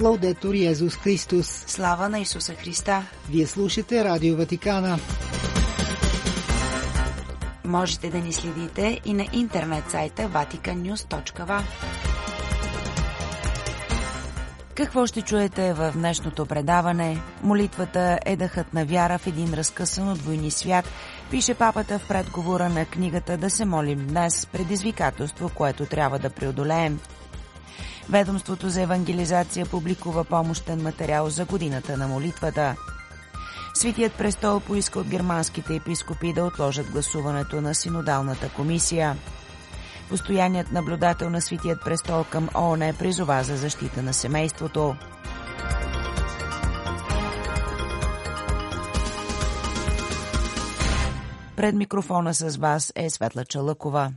Лаудетор Йезус Христос. Слава на Исуса Христа. Вие слушате Радио Ватикана. Можете да ни следите и на интернет сайта vaticannews.va. Какво ще чуете в днешното предаване? Молитвата е дъхът на вяра в един разкъсан от войни свят, пише папата в предговора на книгата Да се молим днес, предизвикателство, което трябва да преодолеем. Ведомството за евангелизация публикува помощен материал за годината на молитвата. Светият престол поиска от германските епископи да отложат гласуването на синодалната комисия. Постоянният наблюдател на Светият престол към ООН призова за защита на семейството. Пред микрофона с вас е Светла Чалъкова.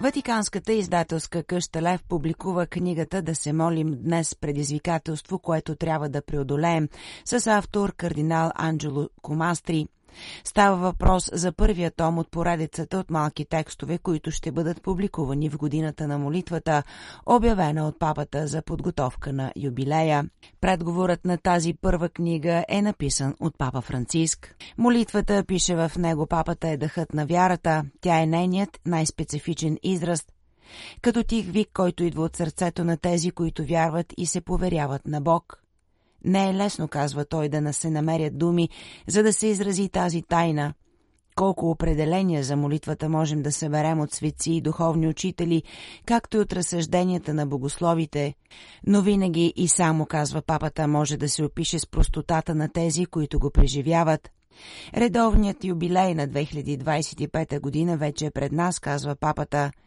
Ватиканската издателска къща Лев публикува книгата Да се молим днес предизвикателство, което трябва да преодолеем с автор кардинал Анджело Комастри. Става въпрос за първия том от поредицата от малки текстове, които ще бъдат публикувани в годината на молитвата, обявена от папата за подготовка на юбилея. Предговорът на тази първа книга е написан от папа Франциск. Молитвата, пише в него папата, е дъхът на вярата. Тя е нейният най-специфичен израз, като тих вик, който идва от сърцето на тези, които вярват и се поверяват на Бог. Не е лесно, казва той, да не се намерят думи, за да се изрази тази тайна. Колко определения за молитвата можем да съберем от светци и духовни учители, както и от разсъжденията на богословите, но винаги и само, казва папата, може да се опише с простотата на тези, които го преживяват. Редовният юбилей на 2025 година вече е пред нас, казва папата –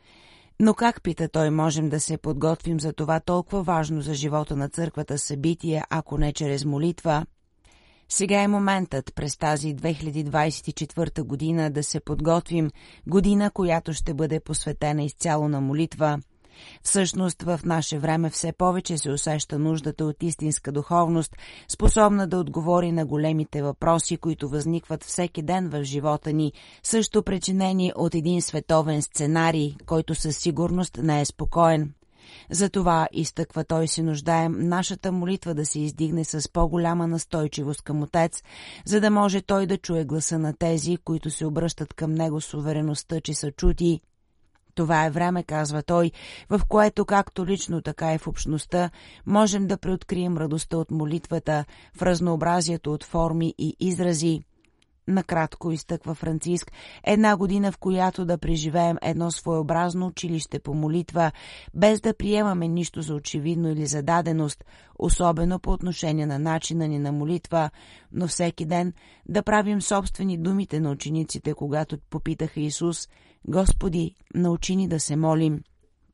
но как, пита той, можем да се подготвим за това толкова важно за живота на църквата събитие, ако не чрез молитва? Сега е моментът през тази 2024 година да се подготвим, година, която ще бъде посветена изцяло на молитва – Всъщност в наше време все повече се усеща нуждата от истинска духовност, способна да отговори на големите въпроси, които възникват всеки ден в живота ни, също причинени от един световен сценарий, който със сигурност не е спокоен. Затова, изтъква той, се нуждаем нашата молитва да се издигне с по-голяма настойчивост към Отец, за да може той да чуе гласа на тези, които се обръщат към него с увереността, че са чути това е време, казва той, в което както лично, така и в общността можем да преоткрием радостта от молитвата в разнообразието от форми и изрази. Накратко изтъква Франциск, една година, в която да преживеем едно своеобразно училище по молитва, без да приемаме нищо за очевидно или за даденост, особено по отношение на начина ни на молитва, но всеки ден да правим собствени думите на учениците, когато попитаха Исус – Господи, научи ни да се молим.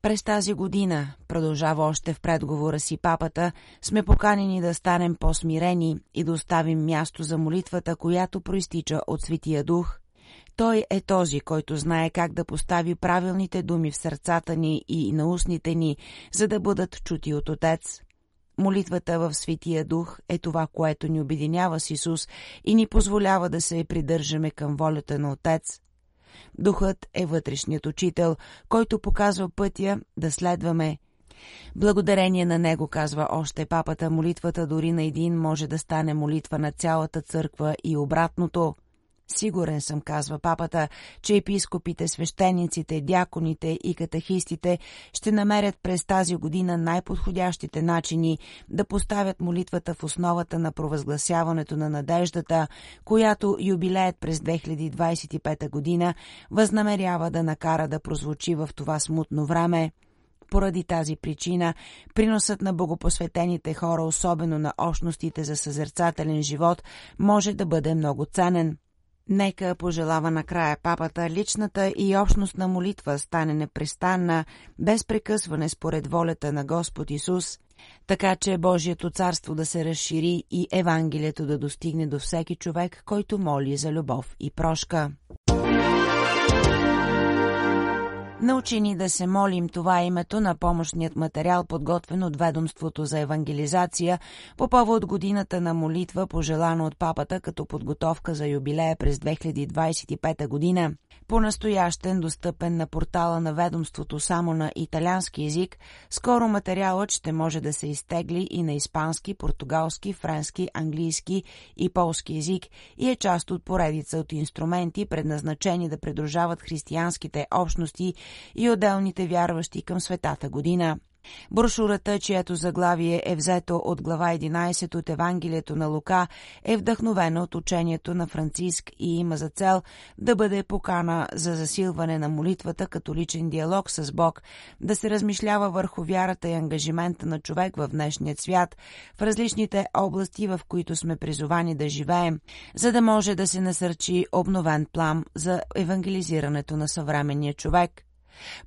През тази година, продължава още в предговора си папата, сме поканени да станем по-смирени и да оставим място за молитвата, която проистича от Светия Дух. Той е този, който знае как да постави правилните думи в сърцата ни и на устните ни, за да бъдат чути от Отец. Молитвата в Светия Дух е това, което ни обединява с Исус и ни позволява да се придържаме към волята на Отец. Духът е вътрешният учител, който показва пътя да следваме. Благодарение на него, казва още папата, молитвата дори на един може да стане молитва на цялата църква и обратното. Сигурен съм, казва папата, че епископите, свещениците, дяконите и катехистите ще намерят през тази година най-подходящите начини да поставят молитвата в основата на провъзгласяването на надеждата, която юбилеят през 2025 година възнамерява да накара да прозвучи в това смутно време. Поради тази причина, приносът на богопосветените хора, особено на общностите за съзерцателен живот, може да бъде много ценен. Нека пожелава накрая папата личната и общностна молитва стане непрестанна, без прекъсване според волята на Господ Исус, така че Божието царство да се разшири и Евангелието да достигне до всеки човек, който моли за любов и прошка. Научи ни да се молим, това името на помощният материал, подготвен от Ведомството за евангелизация по повод годината на молитва, пожелана от папата като подготовка за юбилея през 2025 година. По-настоящен достъпен на портала на ведомството само на италиански язик, скоро материалът ще може да се изтегли и на испански, португалски, френски, английски и полски язик и е част от поредица от инструменти, предназначени да придружават християнските общности и отделните вярващи към светата година. Брошурата, чието заглавие е взето от глава 11 от Евангелието на Лука, е вдъхновена от учението на Франциск и има за цел да бъде покана за засилване на молитвата като личен диалог с Бог, да се размишлява върху вярата и ангажимента на човек в днешния свят, в различните области, в които сме призовани да живеем, за да може да се насърчи обновен план за евангелизирането на съвременния човек.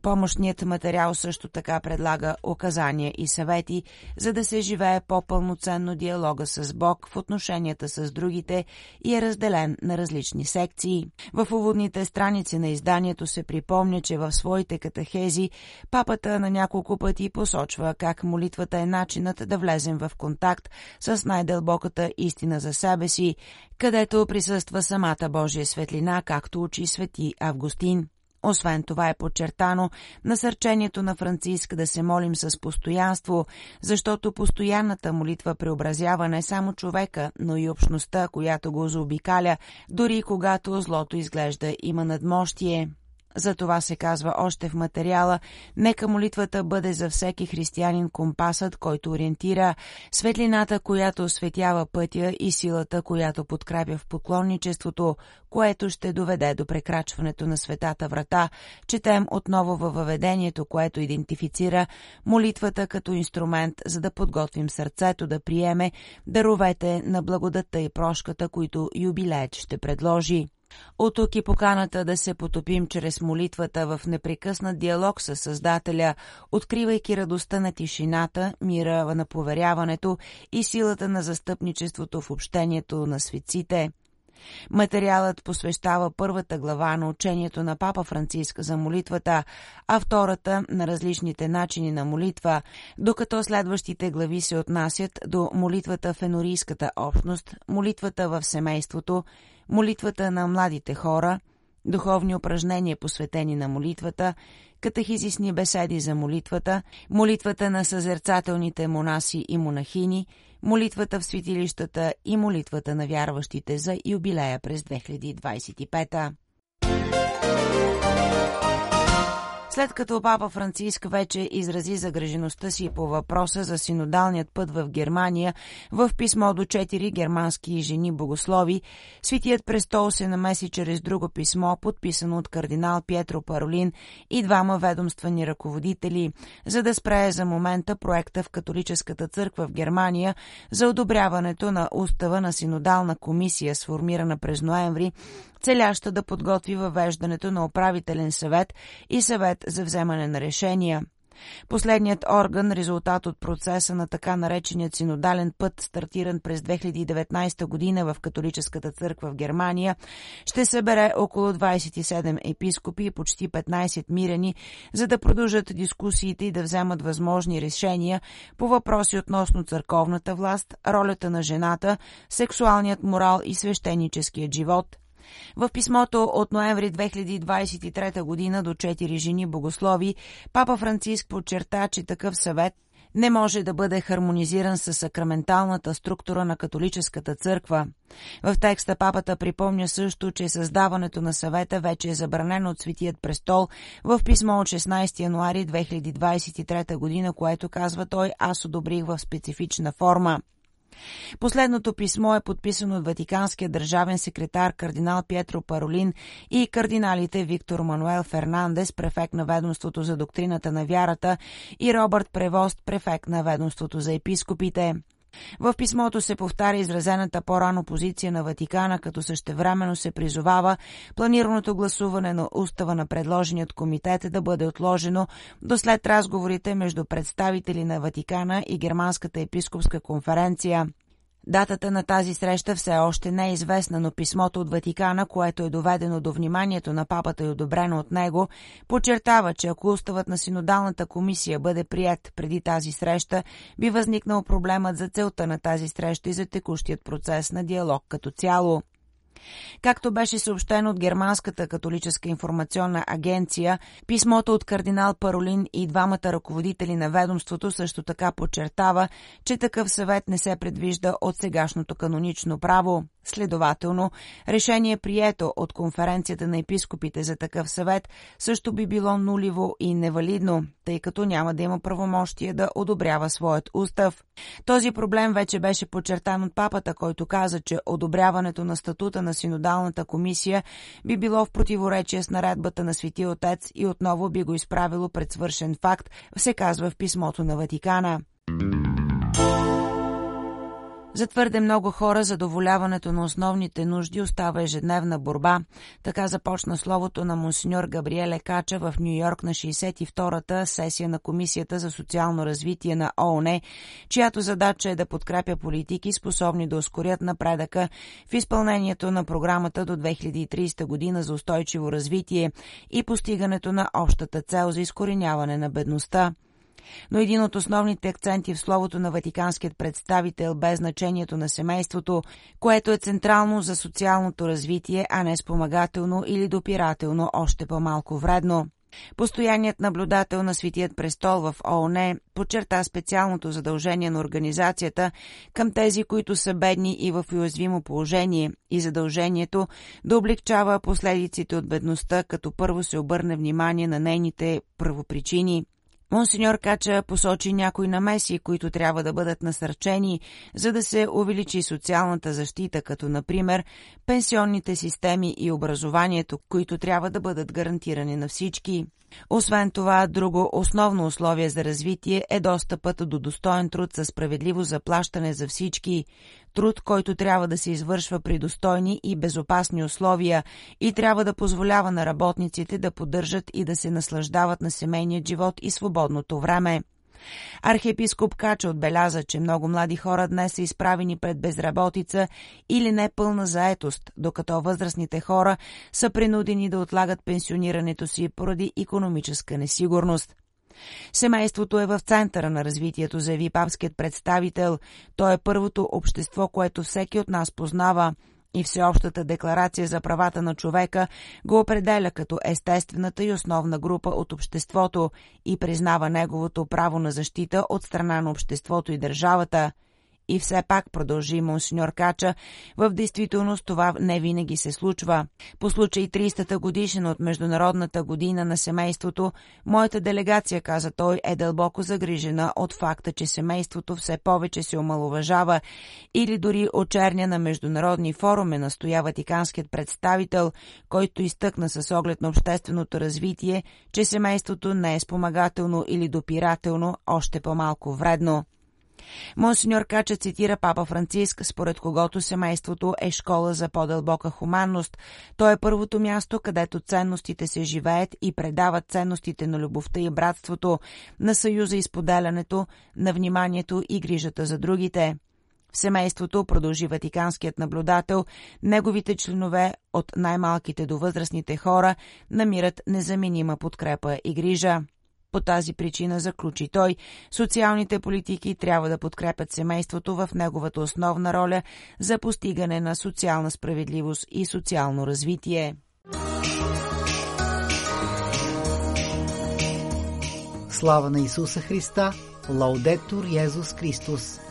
Помощният материал също така предлага указания и съвети, за да се живее по-пълноценно диалога с Бог в отношенията с другите и е разделен на различни секции. В уводните страници на изданието се припомня, че в своите катехези папата на няколко пъти посочва как молитвата е начинът да влезем в контакт с най-дълбоката истина за себе си, където присъства самата Божия светлина, както учи свети Августин. Освен това е подчертано насърчението на Франциск да се молим с постоянство, защото постоянната молитва преобразява не само човека, но и общността, която го заобикаля, дори когато злото изглежда има надмощие. За това се казва още в материала, нека молитвата бъде за всеки християнин компасът, който ориентира светлината, която осветява пътя и силата, която подкрепя в поклонничеството, което ще доведе до прекрачването на светата врата, четем отново във въведението, което идентифицира молитвата като инструмент, за да подготвим сърцето да приеме даровете на благодата и прошката, които юбилеят ще предложи. От тук и поканата да се потопим чрез молитвата в непрекъснат диалог с Създателя, откривайки радостта на тишината, мира на поверяването и силата на застъпничеството в общението на светците. Материалът посвещава първата глава на учението на Папа Франциск за молитвата, а втората на различните начини на молитва, докато следващите глави се отнасят до молитвата в енорийската общност, молитвата в семейството, молитвата на младите хора, духовни упражнения посветени на молитвата, катехизисни беседи за молитвата, молитвата на съзерцателните монаси и монахини, молитвата в светилищата и молитвата на вярващите за юбилея през 2025. След като папа Франциск вече изрази загрежеността си по въпроса за синодалният път в Германия в писмо до четири германски жени богослови, Светият престол се намеси чрез друго писмо, подписано от кардинал Пьетро Паролин и двама ведомствени ръководители, за да спре за момента проекта в католическата църква в Германия за одобряването на устава на синодална комисия, сформирана през ноември, целяща да подготви въвеждането на управителен съвет и съвет за вземане на решения. Последният орган, резултат от процеса на така нареченият синодален път, стартиран през 2019 година в католическата църква в Германия, ще събере около 27 епископи и почти 15 мирени, за да продължат дискусиите и да вземат възможни решения по въпроси относно църковната власт, ролята на жената, сексуалният морал и свещеническият живот – в писмото от ноември 2023 година до четири жени богослови, папа Франциск подчерта, че такъв съвет не може да бъде хармонизиран с сакраменталната структура на католическата църква. В текста папата припомня също, че създаването на съвета вече е забранено от Светият престол в писмо от 16 януари 2023 година, което казва той аз одобрих в специфична форма. Последното писмо е подписано от Ватиканския държавен секретар кардинал Пьетро Паролин и кардиналите Виктор Мануел Фернандес, префект на ведомството за доктрината на вярата, и Робърт Превост, префект на ведомството за епископите. В писмото се повтаря изразената по-рано позиция на Ватикана, като същевременно се призовава планираното гласуване на устава на предложеният комитет да бъде отложено до след разговорите между представители на Ватикана и Германската епископска конференция. Датата на тази среща все още не е известна, но писмото от Ватикана, което е доведено до вниманието на папата и одобрено от него, подчертава, че ако уставът на Синодалната комисия бъде прият преди тази среща, би възникнал проблемът за целта на тази среща и за текущият процес на диалог като цяло. Както беше съобщено от Германската католическа информационна агенция, писмото от кардинал Паролин и двамата ръководители на ведомството също така подчертава, че такъв съвет не се предвижда от сегашното канонично право. Следователно, решение прието от конференцията на епископите за такъв съвет също би било нулево и невалидно, тъй като няма да има правомощие да одобрява своят устав. Този проблем вече беше подчертан от папата, който каза, че одобряването на статута на синодалната комисия би било в противоречие с наредбата на Свети Отец и отново би го изправило пред свършен факт, се казва в писмото на Ватикана. За твърде много хора задоволяването на основните нужди остава ежедневна борба. Така започна словото на монсеньор Габриеле Кача в Нью Йорк на 62-та сесия на Комисията за социално развитие на ООН, чиято задача е да подкрепя политики, способни да ускорят напредъка в изпълнението на програмата до 2030 година за устойчиво развитие и постигането на общата цел за изкореняване на бедността. Но един от основните акценти в словото на ватиканският представител бе значението на семейството, което е централно за социалното развитие, а не спомагателно или допирателно, още по-малко вредно. Постоянният наблюдател на Светият престол в ООН подчерта специалното задължение на организацията към тези, които са бедни и в уязвимо положение и задължението да облегчава последиците от бедността, като първо се обърне внимание на нейните първопричини – Монсеньор Кача посочи някои намеси, които трябва да бъдат насърчени, за да се увеличи социалната защита, като например пенсионните системи и образованието, които трябва да бъдат гарантирани на всички. Освен това, друго основно условие за развитие е достъпът до достоен труд със справедливо заплащане за всички. Труд, който трябва да се извършва при достойни и безопасни условия и трябва да позволява на работниците да поддържат и да се наслаждават на семейният живот и свободното време. Архиепископ Кача отбеляза, че много млади хора днес са изправени пред безработица или непълна заетост, докато възрастните хора са принудени да отлагат пенсионирането си поради економическа несигурност. Семейството е в центъра на развитието, заяви папският представител. То е първото общество, което всеки от нас познава, и Всеобщата декларация за правата на човека го определя като естествената и основна група от обществото и признава неговото право на защита от страна на обществото и държавата – и все пак, продължи монсеньор Кача, в действителност това не винаги се случва. По случай 30-та годишна от Международната година на семейството, моята делегация, каза той, е дълбоко загрижена от факта, че семейството все повече се омалуважава или дори очерня на международни форуми, настоя ватиканският представител, който изтъкна с оглед на общественото развитие, че семейството не е спомагателно или допирателно, още по-малко вредно. Монсеньор Кача цитира папа Франциск, според когото семейството е школа за по-дълбока хуманност. То е първото място, където ценностите се живеят и предават ценностите на любовта и братството, на съюза и споделянето, на вниманието и грижата за другите. В семейството, продължи ватиканският наблюдател, неговите членове от най-малките до възрастните хора намират незаменима подкрепа и грижа. По тази причина, заключи той, социалните политики трябва да подкрепят семейството в неговата основна роля за постигане на социална справедливост и социално развитие. Слава на Исуса Христа! Лаудетур Йезус Христос!